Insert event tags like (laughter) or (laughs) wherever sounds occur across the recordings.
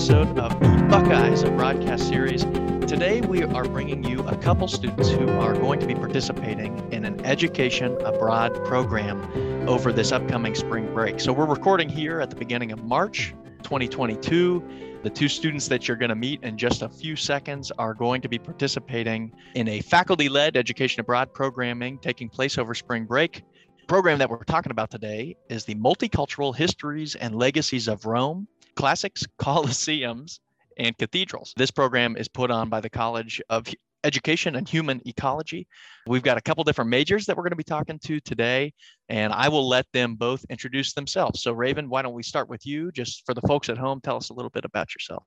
episode of Buckeyes, a broadcast series. Today, we are bringing you a couple students who are going to be participating in an education abroad program over this upcoming spring break. So, we're recording here at the beginning of March 2022. The two students that you're going to meet in just a few seconds are going to be participating in a faculty led education abroad programming taking place over spring break program that we're talking about today is the Multicultural Histories and Legacies of Rome Classics, (laughs) Colosseums, and Cathedrals. This program is put on by the College of Education and Human Ecology. We've got a couple different majors that we're going to be talking to today, and I will let them both introduce themselves. So, Raven, why don't we start with you? Just for the folks at home, tell us a little bit about yourself.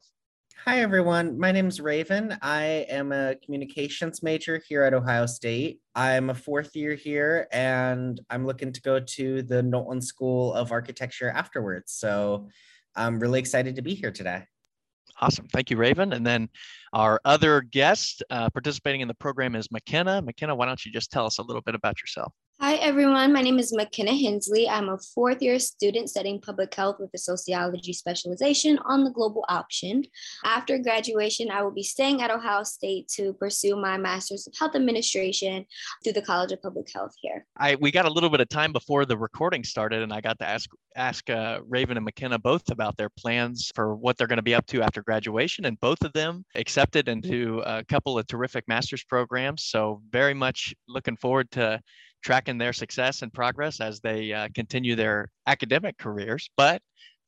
Hi, everyone. My name is Raven. I am a communications major here at Ohio State. I'm a fourth year here and I'm looking to go to the Knowlton School of Architecture afterwards. So I'm really excited to be here today. Awesome. Thank you, Raven. And then our other guest uh, participating in the program is McKenna. McKenna, why don't you just tell us a little bit about yourself? Hi, everyone. My name is McKenna Hensley. I'm a fourth year student studying public health with a sociology specialization on the global option. After graduation, I will be staying at Ohio State to pursue my master's of health administration through the College of Public Health here. I we got a little bit of time before the recording started, and I got to ask ask uh, Raven and McKenna both about their plans for what they're going to be up to after graduation, and both of them accepted into a couple of terrific master's programs. So very much looking forward to tracking their success and progress as they uh, continue their academic careers. But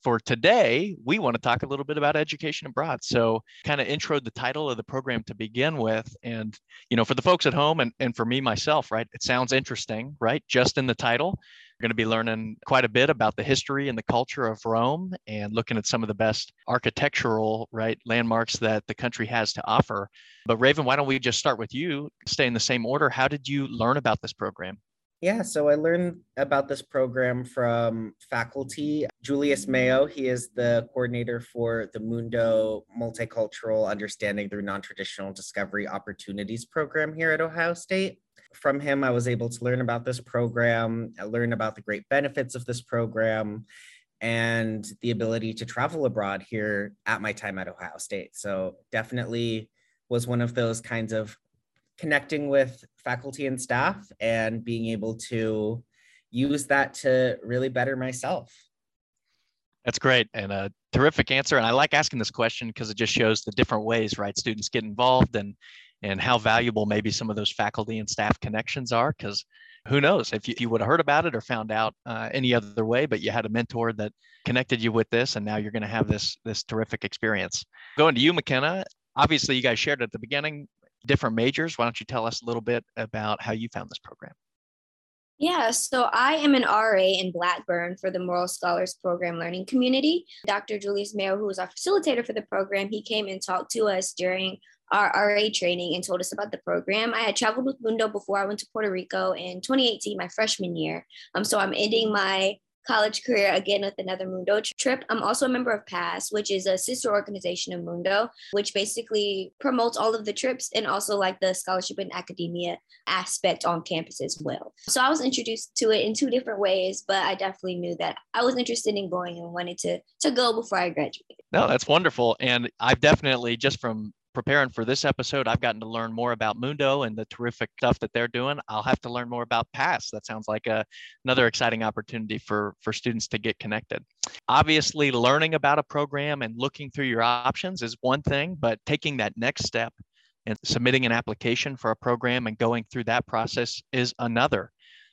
for today, we want to talk a little bit about education abroad. So, kind of intro the title of the program to begin with. And, you know, for the folks at home and, and for me myself, right, it sounds interesting, right? Just in the title. Going to be learning quite a bit about the history and the culture of Rome and looking at some of the best architectural, right, landmarks that the country has to offer. But, Raven, why don't we just start with you, stay in the same order? How did you learn about this program? Yeah, so I learned about this program from faculty. Julius Mayo, he is the coordinator for the Mundo Multicultural Understanding Through Non-Traditional Discovery Opportunities program here at Ohio State. From him, I was able to learn about this program, uh, learn about the great benefits of this program, and the ability to travel abroad here at my time at Ohio State. So definitely was one of those kinds of connecting with faculty and staff and being able to use that to really better myself. That's great and a terrific answer. And I like asking this question because it just shows the different ways, right? Students get involved and and how valuable maybe some of those faculty and staff connections are. Because who knows if you, if you would have heard about it or found out uh, any other way, but you had a mentor that connected you with this, and now you're going to have this this terrific experience. Going to you, McKenna. Obviously, you guys shared at the beginning different majors. Why don't you tell us a little bit about how you found this program? Yeah, so I am an RA in Blackburn for the Morrill Scholars Program Learning Community. Dr. Julius Mayo, who was our facilitator for the program, he came and talked to us during our RA training and told us about the program. I had traveled with Mundo before I went to Puerto Rico in 2018, my freshman year. Um, so I'm ending my college career again with another Mundo trip. I'm also a member of PASS, which is a sister organization of Mundo, which basically promotes all of the trips and also like the scholarship and academia aspect on campus as well. So I was introduced to it in two different ways, but I definitely knew that I was interested in going and wanted to to go before I graduated. No, that's wonderful. And I've definitely just from preparing for this episode, I've gotten to learn more about Mundo and the terrific stuff that they're doing. I'll have to learn more about PASS. That sounds like a, another exciting opportunity for, for students to get connected. Obviously, learning about a program and looking through your options is one thing, but taking that next step and submitting an application for a program and going through that process is another.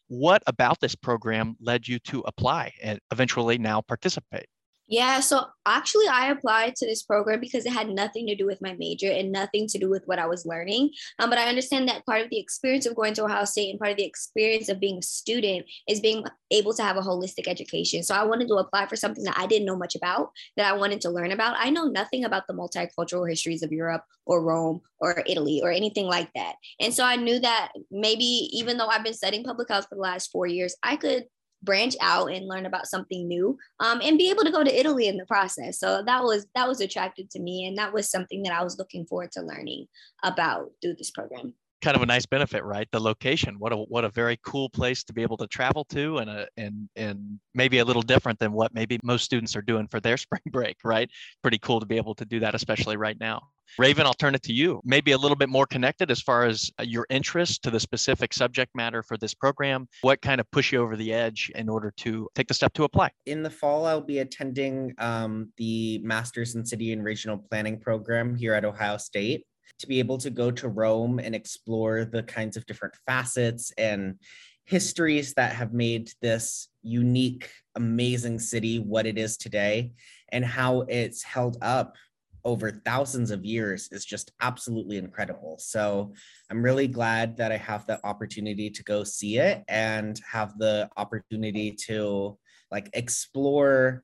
What about this program led you to apply and eventually now participate? Yeah, so actually, I applied to this program because it had nothing to do with my major and nothing to do with what I was learning. Um, but I understand that part of the experience of going to Ohio State and part of the experience of being a student is being able to have a holistic education. So I wanted to apply for something that I didn't know much about, that I wanted to learn about. I know nothing about the multicultural histories of Europe or Rome or Italy or anything like that. And so I knew that maybe even though I've been studying public health for the last four years, I could branch out and learn about something new um, and be able to go to italy in the process. So that was that was attractive to me and that was something that i was looking forward to learning about through this program kind of a nice benefit, right? The location. What a what a very cool place to be able to travel to, and a and and maybe a little different than what maybe most students are doing for their (laughs) spring break, right? Pretty cool to be able to do that, especially right now. Raven, I'll turn it to you. Maybe a little bit more connected as far as uh, your interest to the specific subject matter for this program. What kind of push you over the edge in order to take the step to apply? In the fall, I'll be attending um, the Masters in City and Regional Planning program here at Ohio State. To be able to go to Rome and explore the kinds of different facets and histories that have made this unique, amazing city what it is today, and how it's held up over thousands of years is just absolutely incredible. So I'm really glad that I have the opportunity to go see it and have the opportunity to like explore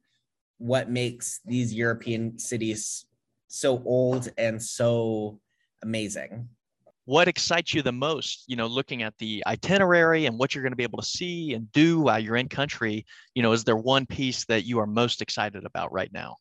what makes these European cities so old and so amazing. What excites you the most, you know, looking at the itinerary and what you're going to be able to see and do while you're in country, you know, is there one piece that you are most excited about right now?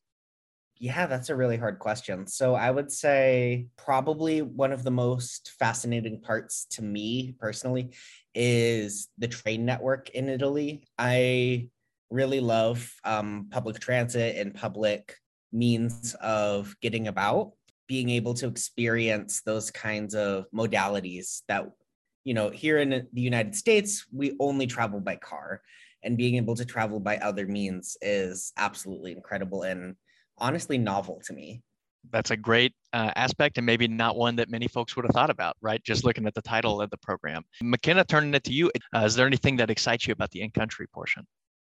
Yeah, that's a really hard question. So I would say probably one of the most fascinating parts to me personally is the train network in Italy. I really love um, public transit and public means of getting about, being able to experience those kinds of modalities that, you know, here in the United States, we only travel by car. And being able to travel by other means is absolutely incredible. And honestly novel to me. That's a great uh, aspect and maybe not one that many folks would have thought about, right? Just looking at the title of the program. McKenna, turning it to you, uh, is there anything that excites you about the in country portion?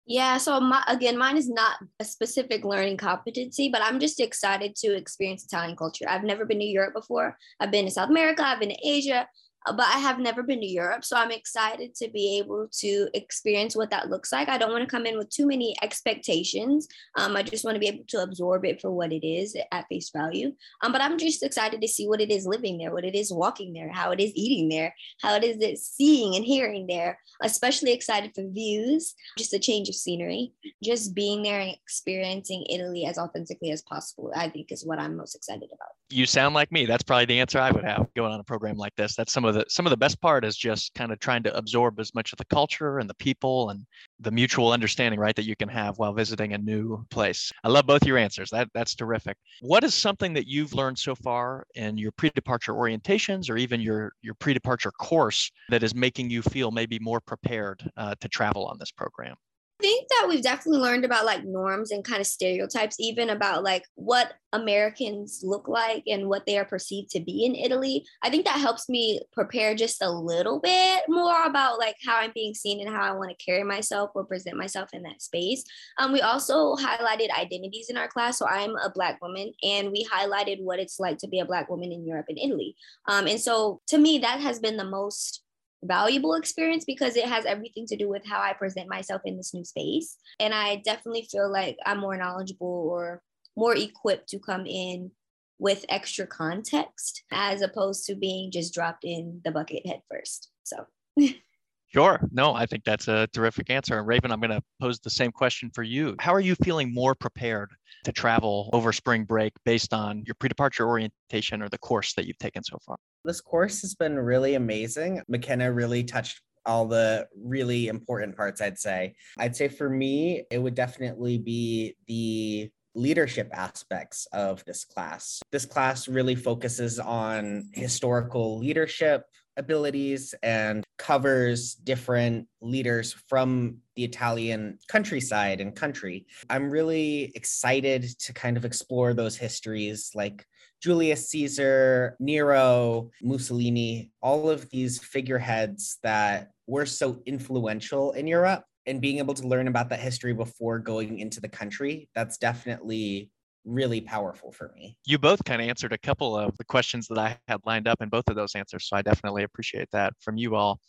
Yeah, so my, again, mine is not a specific learning competency, but I'm just excited to experience Italian culture. I've never been to Europe before. I've been to South America, I've been to Asia, but I have never been to Europe. So I'm excited to be able to experience what that looks like. I don't want to come in with too many expectations. Um, I just want to be able to absorb it for what it is at face value. Um, but I'm just excited to see what it is living there, what it is walking there, how it is eating there, how it is it seeing and hearing there. Especially excited for views, just a change of scenery, just being there and experiencing Italy as authentically as possible, I think is what I'm most excited about. You sound like me. That's probably the answer I would have going on a program like this. That's some of the some of the best part is just kind of trying to absorb as much of the culture and the people and the mutual understanding, right, that you can have while visiting a new place. I love both your answers. That that's terrific. What is something that you've learned so far in your pre-departure orientations or even your your pre-departure course that is making you feel maybe more prepared uh, to travel on this program? Think that we've definitely learned about like norms and kind of stereotypes, even about like what Americans look like and what they are perceived to be in Italy. I think that helps me prepare just a little bit more about like how I'm being seen and how I want to carry myself or present myself in that space. Um, we also highlighted identities in our class. So I'm a Black woman, and we highlighted what it's like to be a Black woman in Europe and Italy. Um, and so to me, that has been the most valuable experience because it has everything to do with how I present myself in this new space. And I definitely feel like I'm more knowledgeable or more equipped to come in with extra context as opposed to being just dropped in the bucket head first. So (laughs) Sure. No, I think that's a terrific answer. And Raven, I'm going to pose the same question for you. How are you feeling more prepared to travel over spring break based on your pre departure orientation or the course that you've taken so far? This course has been really amazing. McKenna really touched all the really important parts, I'd say. I'd say for me, it would definitely be the leadership aspects of this class. This class really focuses on historical leadership abilities and covers different leaders from the Italian countryside and country. I'm really excited to kind of explore those histories like Julius Caesar, Nero, Mussolini, all of these figureheads that were so influential in Europe and being able to learn about that history before going into the country, that's definitely really powerful for me. You both kind of answered a couple of the questions that I had lined up in both of those answers. So I definitely appreciate that from you all.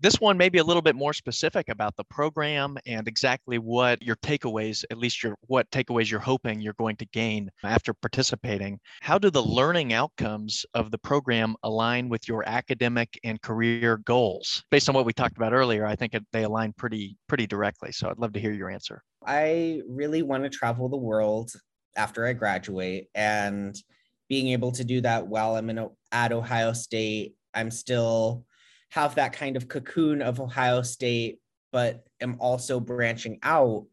This one may be a little bit more specific about the program and exactly what your takeaways, at least your what takeaways you're hoping you're going to gain after participating. How do the learning outcomes of the program align with your academic and career goals? Based on what we talked about earlier, I think they align pretty pretty directly. So I'd love to hear your answer. I really want to travel the world after I graduate and being able to do that while I'm in at Ohio State. I'm still have that kind of cocoon of Ohio State, but am also branching out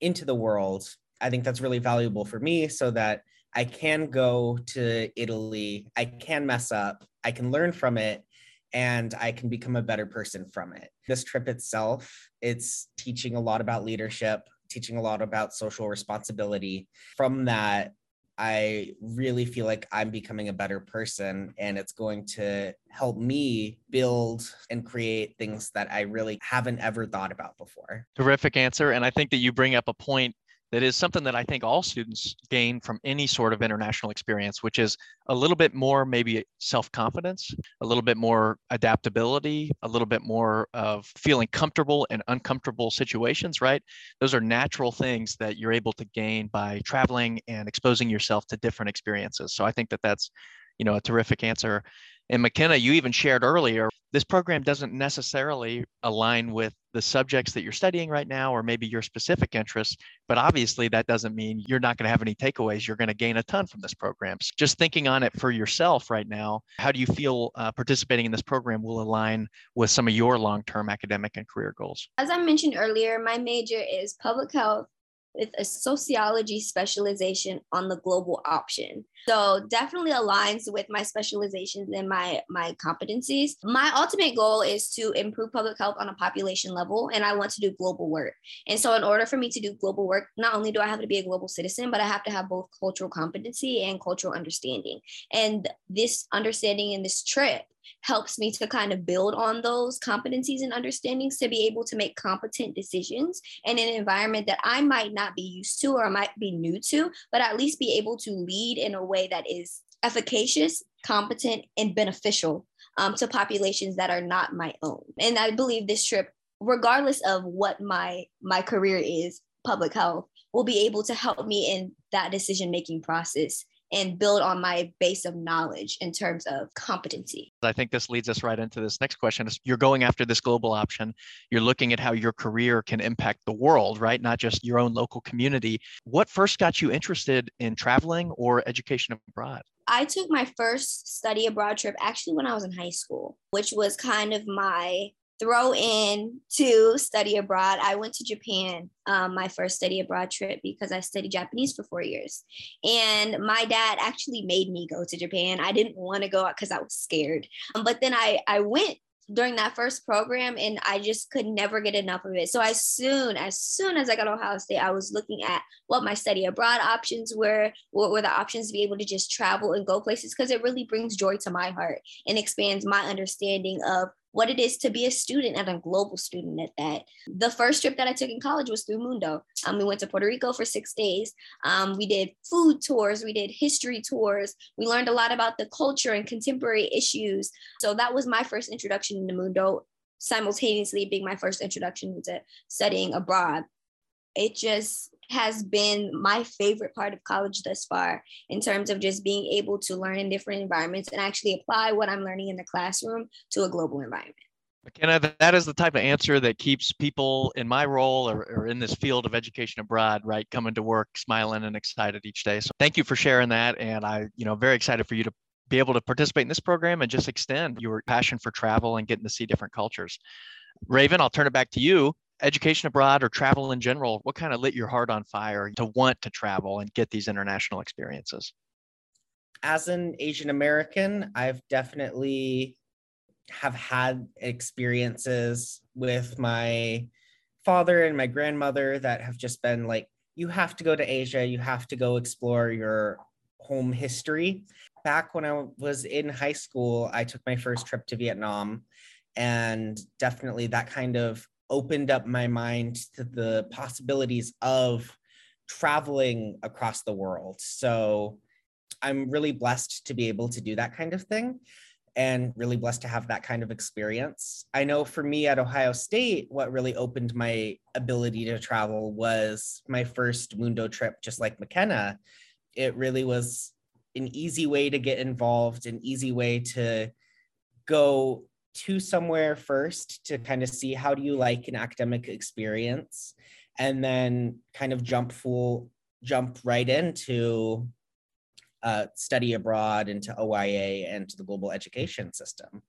into the world. I think that's really valuable for me so that I can go to Italy, I can mess up, I can learn from it, and I can become a better person from it. This trip itself, it's teaching a lot about leadership, teaching a lot about social responsibility. From that, I really feel like I'm becoming a better person and it's going to help me build and create things that I really haven't ever thought about before. Terrific answer. And I think that you bring up a point that is something that I think all students gain from any sort of international experience, which is a little bit more maybe self confidence, a little bit more adaptability, a little bit more of feeling comfortable in uncomfortable situations, right? Those are natural things that you're able to gain by traveling and exposing yourself to different experiences. So I think that that's you know a terrific answer and McKenna, you even shared earlier, this program doesn't necessarily align with the subjects that you're studying right now, or maybe your specific interests. But obviously, that doesn't mean you're not going to have any takeaways. You're going to gain a ton from this program. So just thinking on it for yourself right now, how do you feel uh, participating in this program will align with some of your long term academic and career goals? As I mentioned earlier, my major is public health with a sociology specialization on the global option. So definitely aligns with my specializations and my my competencies. My ultimate goal is to improve public health on a population level and I want to do global work. And so in order for me to do global work, not only do I have to be a global citizen, but I have to have both cultural competency and cultural understanding. And this understanding in this trip helps me to kind of build on those competencies and understandings to be able to make competent decisions in an environment that I might not be used to or might be new to, but at least be able to lead in a way that is efficacious, competent, and beneficial um, to populations that are not my own. And I believe this trip, regardless of what my my career is, public health, will be able to help me in that decision making process and build on my base of knowledge in terms of competency. I think this leads us right into this next question. You're going after this global option. You're looking at how your career can impact the world, right? Not just your own local community. What first got you interested in traveling or education abroad? I took my first study abroad trip actually when I was in high school, which was kind of my throw in to study abroad. I went to Japan, um, my first study abroad trip, because I studied Japanese for four years. And my dad actually made me go to Japan. I didn't want to go because I was scared. Um, but then I, I went during that first program and I just could never get enough of it. So as soon as soon as I got Ohio State, I was looking at what my study abroad options were, what were the options to be able to just travel and go places because it really brings joy to my heart and expands my understanding of what it is to be a student and a global student at that. The first trip that I took in college was through Mundo. Um, we went to Puerto Rico for six days. Um, we did food tours, we did history tours. We learned a lot about the culture and contemporary issues. So that was my first introduction to Mundo, simultaneously being my first introduction to studying abroad. It just has been my favorite part of college thus far in terms of just being able to learn in different environments and actually apply what I'm learning in the classroom to a global environment. McKenna, that is the type of answer that keeps people in my role or, or, in this field of education abroad, right, coming to work smiling and excited each day. So thank you for sharing that. And I, you know, very excited for you to be able to participate in this program and just extend your passion for travel and getting to see different cultures. Raven, I'll turn it back to you education abroad or travel in general, what kind of lit your heart on fire to want to travel and get these international experiences? As an Asian American, I've definitely have had experiences with my father and my grandmother that have just been like you have to go to Asia, you have to go explore your home history. Back when I was in high school, I took my first trip to Vietnam and definitely that kind of opened up my mind to the possibilities of traveling across the world. So I'm really blessed to be able to do that kind of thing and really blessed to have that kind of experience. I know for me at Ohio State, what really opened my ability to travel was my first Mundo trip, just like McKenna. It really was an easy way to get involved, an easy way to go to somewhere first to kind of see how do you like an academic experience and then kind of jump full jump right into uh, study abroad into OIA and to the global education system.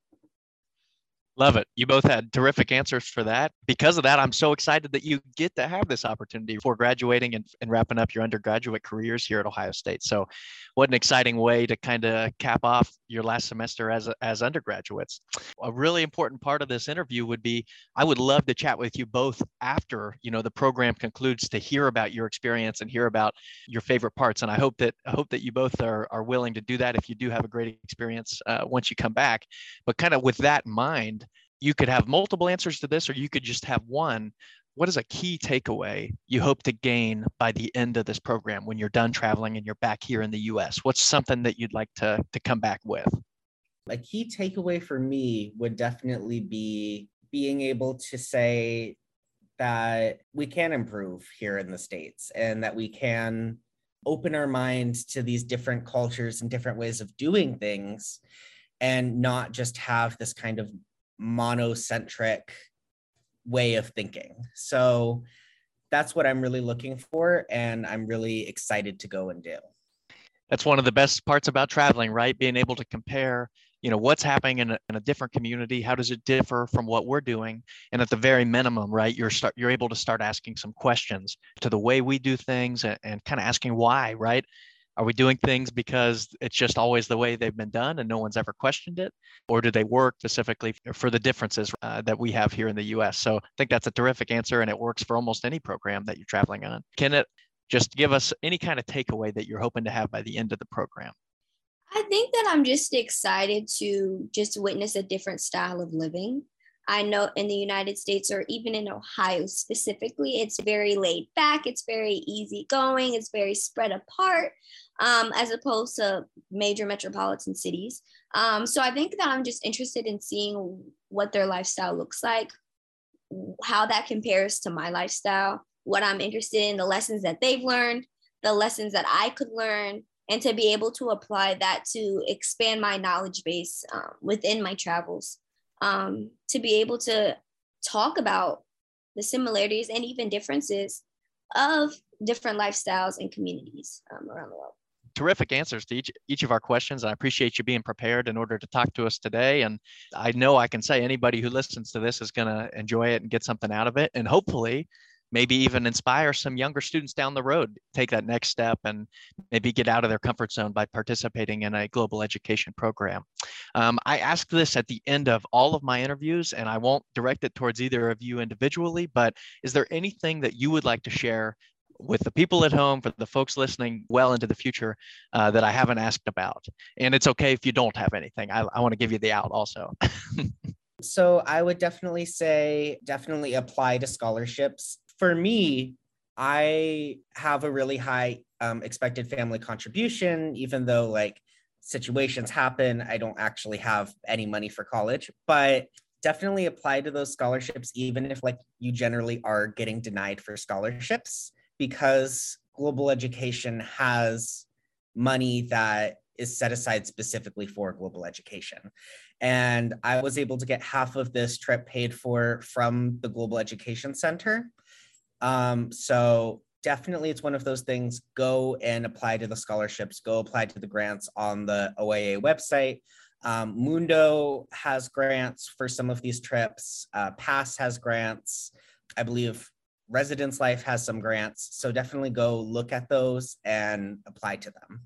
Love it. You both had terrific answers for that. Because of that, I'm so excited that you get to have this opportunity for graduating and, and wrapping up your undergraduate careers here at Ohio State. So, what an exciting way to kind of cap off your last semester as, as undergraduates. A really important part of this interview would be I would love to chat with you both after, you know, the program concludes to hear about your experience and hear about your favorite parts. And I hope that I hope that you both are, are willing to do that if you do have a great experience uh, once you come back. But kind of with that in mind, you could have multiple answers to this, or you could just have one. What is a key takeaway you hope to gain by the end of this program when you're done traveling and you're back here in the US? What's something that you'd like to, to come back with? A key takeaway for me would definitely be being able to say that we can improve here in the States and that we can open our mind to these different cultures and different ways of doing things and not just have this kind of monocentric way of thinking. So that's what I'm really looking for. And I'm really excited to go and do. That's one of the best parts about traveling, right? Being able to compare, you know, what's happening in a, in a different community. How does it differ from what we're doing? And at the very minimum, right, you're start you're able to start asking some questions to the way we do things and, and kind of asking why, right? Are we doing things because it's just always the way they've been done and no one's ever questioned it? Or do they work specifically for the differences uh, that we have here in the US? So I think that's a terrific answer and it works for almost any program that you're traveling on. Can it just give us any kind of takeaway that you're hoping to have by the end of the program? I think that I'm just excited to just witness a different style of living. I know in the United States or even in Ohio specifically, it's very laid back, it's very easy going, it's very spread apart, um, as opposed to major metropolitan cities. Um, so I think that I'm just interested in seeing what their lifestyle looks like, how that compares to my lifestyle, what I'm interested in, the lessons that they've learned, the lessons that I could learn, and to be able to apply that to expand my knowledge base um, within my travels um, to be able to talk about the similarities and even differences of different lifestyles and communities um, around the world. Terrific answers to each, each of our questions. I appreciate you being prepared in order to talk to us today. And I know I can say anybody who listens to this is going to enjoy it and get something out of it. And hopefully, maybe even inspire some younger students down the road take that next step and maybe get out of their comfort zone by participating in a global education program um, i ask this at the end of all of my interviews and i won't direct it towards either of you individually but is there anything that you would like to share with the people at home, for the folks listening well into the future uh, that I haven't asked about. And it's okay if you don't have anything. I, I want to give you the out also. (laughs) so I would definitely say, definitely apply to scholarships for me, I have a really high um, expected family contribution, even though like situations happen, I don't actually have any money for college, but definitely apply to those scholarships, even if like you generally are getting denied for scholarships, because global education has money that is set aside specifically for global education. And I was able to get half of this trip paid for from the Global Education Center. Um, so definitely it's one of those things go and apply to the scholarships go apply to the grants on the OIA website. Um, mundo has grants for some of these trips. Uh, pass has grants. I believe residence life has some grants. So definitely go look at those and apply to them.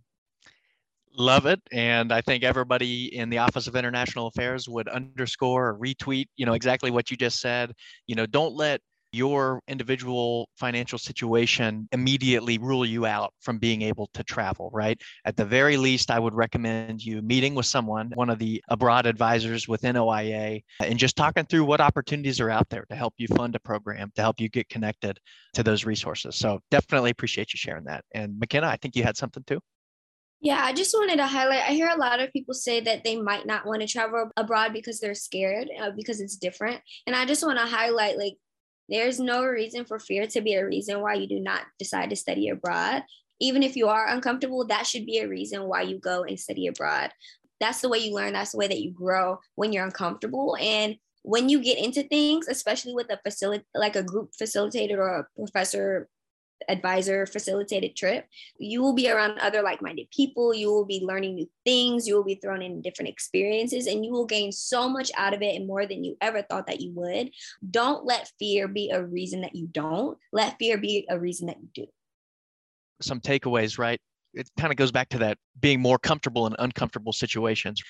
Love it. And i think everybody in the office of international affairs would underscore or retweet you know exactly what you just said. You know don't let your individual financial situation immediately rule you out from being able to travel, right? At the very least, I would recommend you meeting with someone, one of the abroad advisors within OIA, and just talking through what opportunities are out there to help you fund a program, to help you get connected to those resources. So definitely appreciate you sharing that. And McKenna, I think you had something too. Yeah, I just wanted to highlight. I hear a lot of people say that they might not want to travel abroad because they're scared, uh, because it's different. And I just want to highlight like there's no reason for fear to be a reason why you do not decide to study abroad. Even if you are uncomfortable, that should be a reason why you go and study abroad. That's the way you learn, that's the way that you grow when you're uncomfortable. And when you get into things, especially with a facility like a group facilitator or a professor advisor facilitated trip, you will be around other like minded people. You will be learning new things. You will be thrown in different experiences and you will gain so much out of it and more than you ever thought that you would. Don't let fear be a reason that you don't. Let fear be a reason that you do. Some takeaways, right? It kind of goes back to that being more comfortable in uncomfortable situations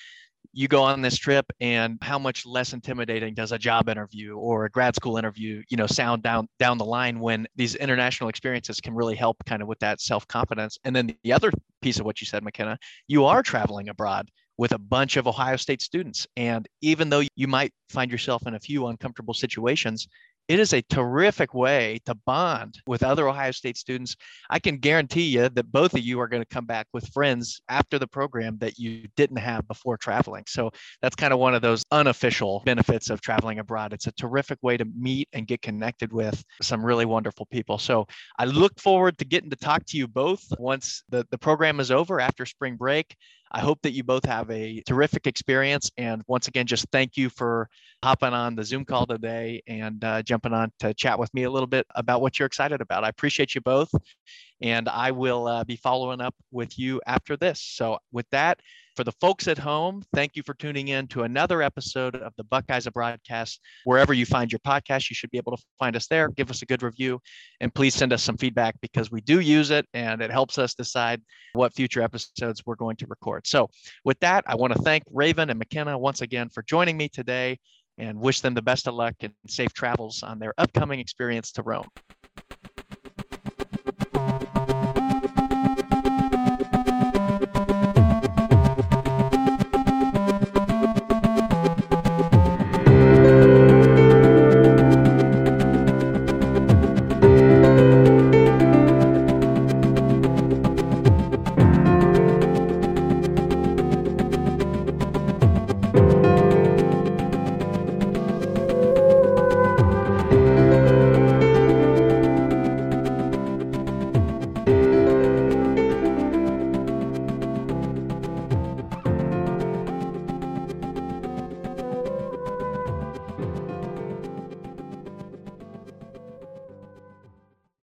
you go on this trip and how much less intimidating does a job interview or a grad school interview you know sound down down the line when these international experiences can really help kind of with that self-confidence? And then the other piece of what you said mckenna you are traveling abroad with a bunch of ohio state students. And even though you might find yourself in a few uncomfortable situations it is a terrific way to bond with other Ohio State students. I can guarantee you that both of you are going to come back with friends after the program that you didn't have before traveling. So that's kind of one of those unofficial benefits of traveling abroad. It's a terrific way to meet and get connected with some really wonderful people. So I look forward to getting to talk to you both once the, the program is over after spring break. I hope that you both have a terrific experience. And once again, just thank you for hopping on the Zoom call today and uh, jumping on to chat with me a little bit about what you're excited about. I appreciate you both. And I will uh, be following up with you after this. So, with that, for the folks at home, thank you for tuning in to another episode of the Buckeyes of broadcast. Wherever you find your podcast, you should be able to find us there. Give us a good review and please send us some feedback because we do use it and it helps us decide what future episodes we're going to record. So, with that, I want to thank Raven and McKenna once again for joining me today and wish them the best of luck and safe travels on their upcoming experience to Rome.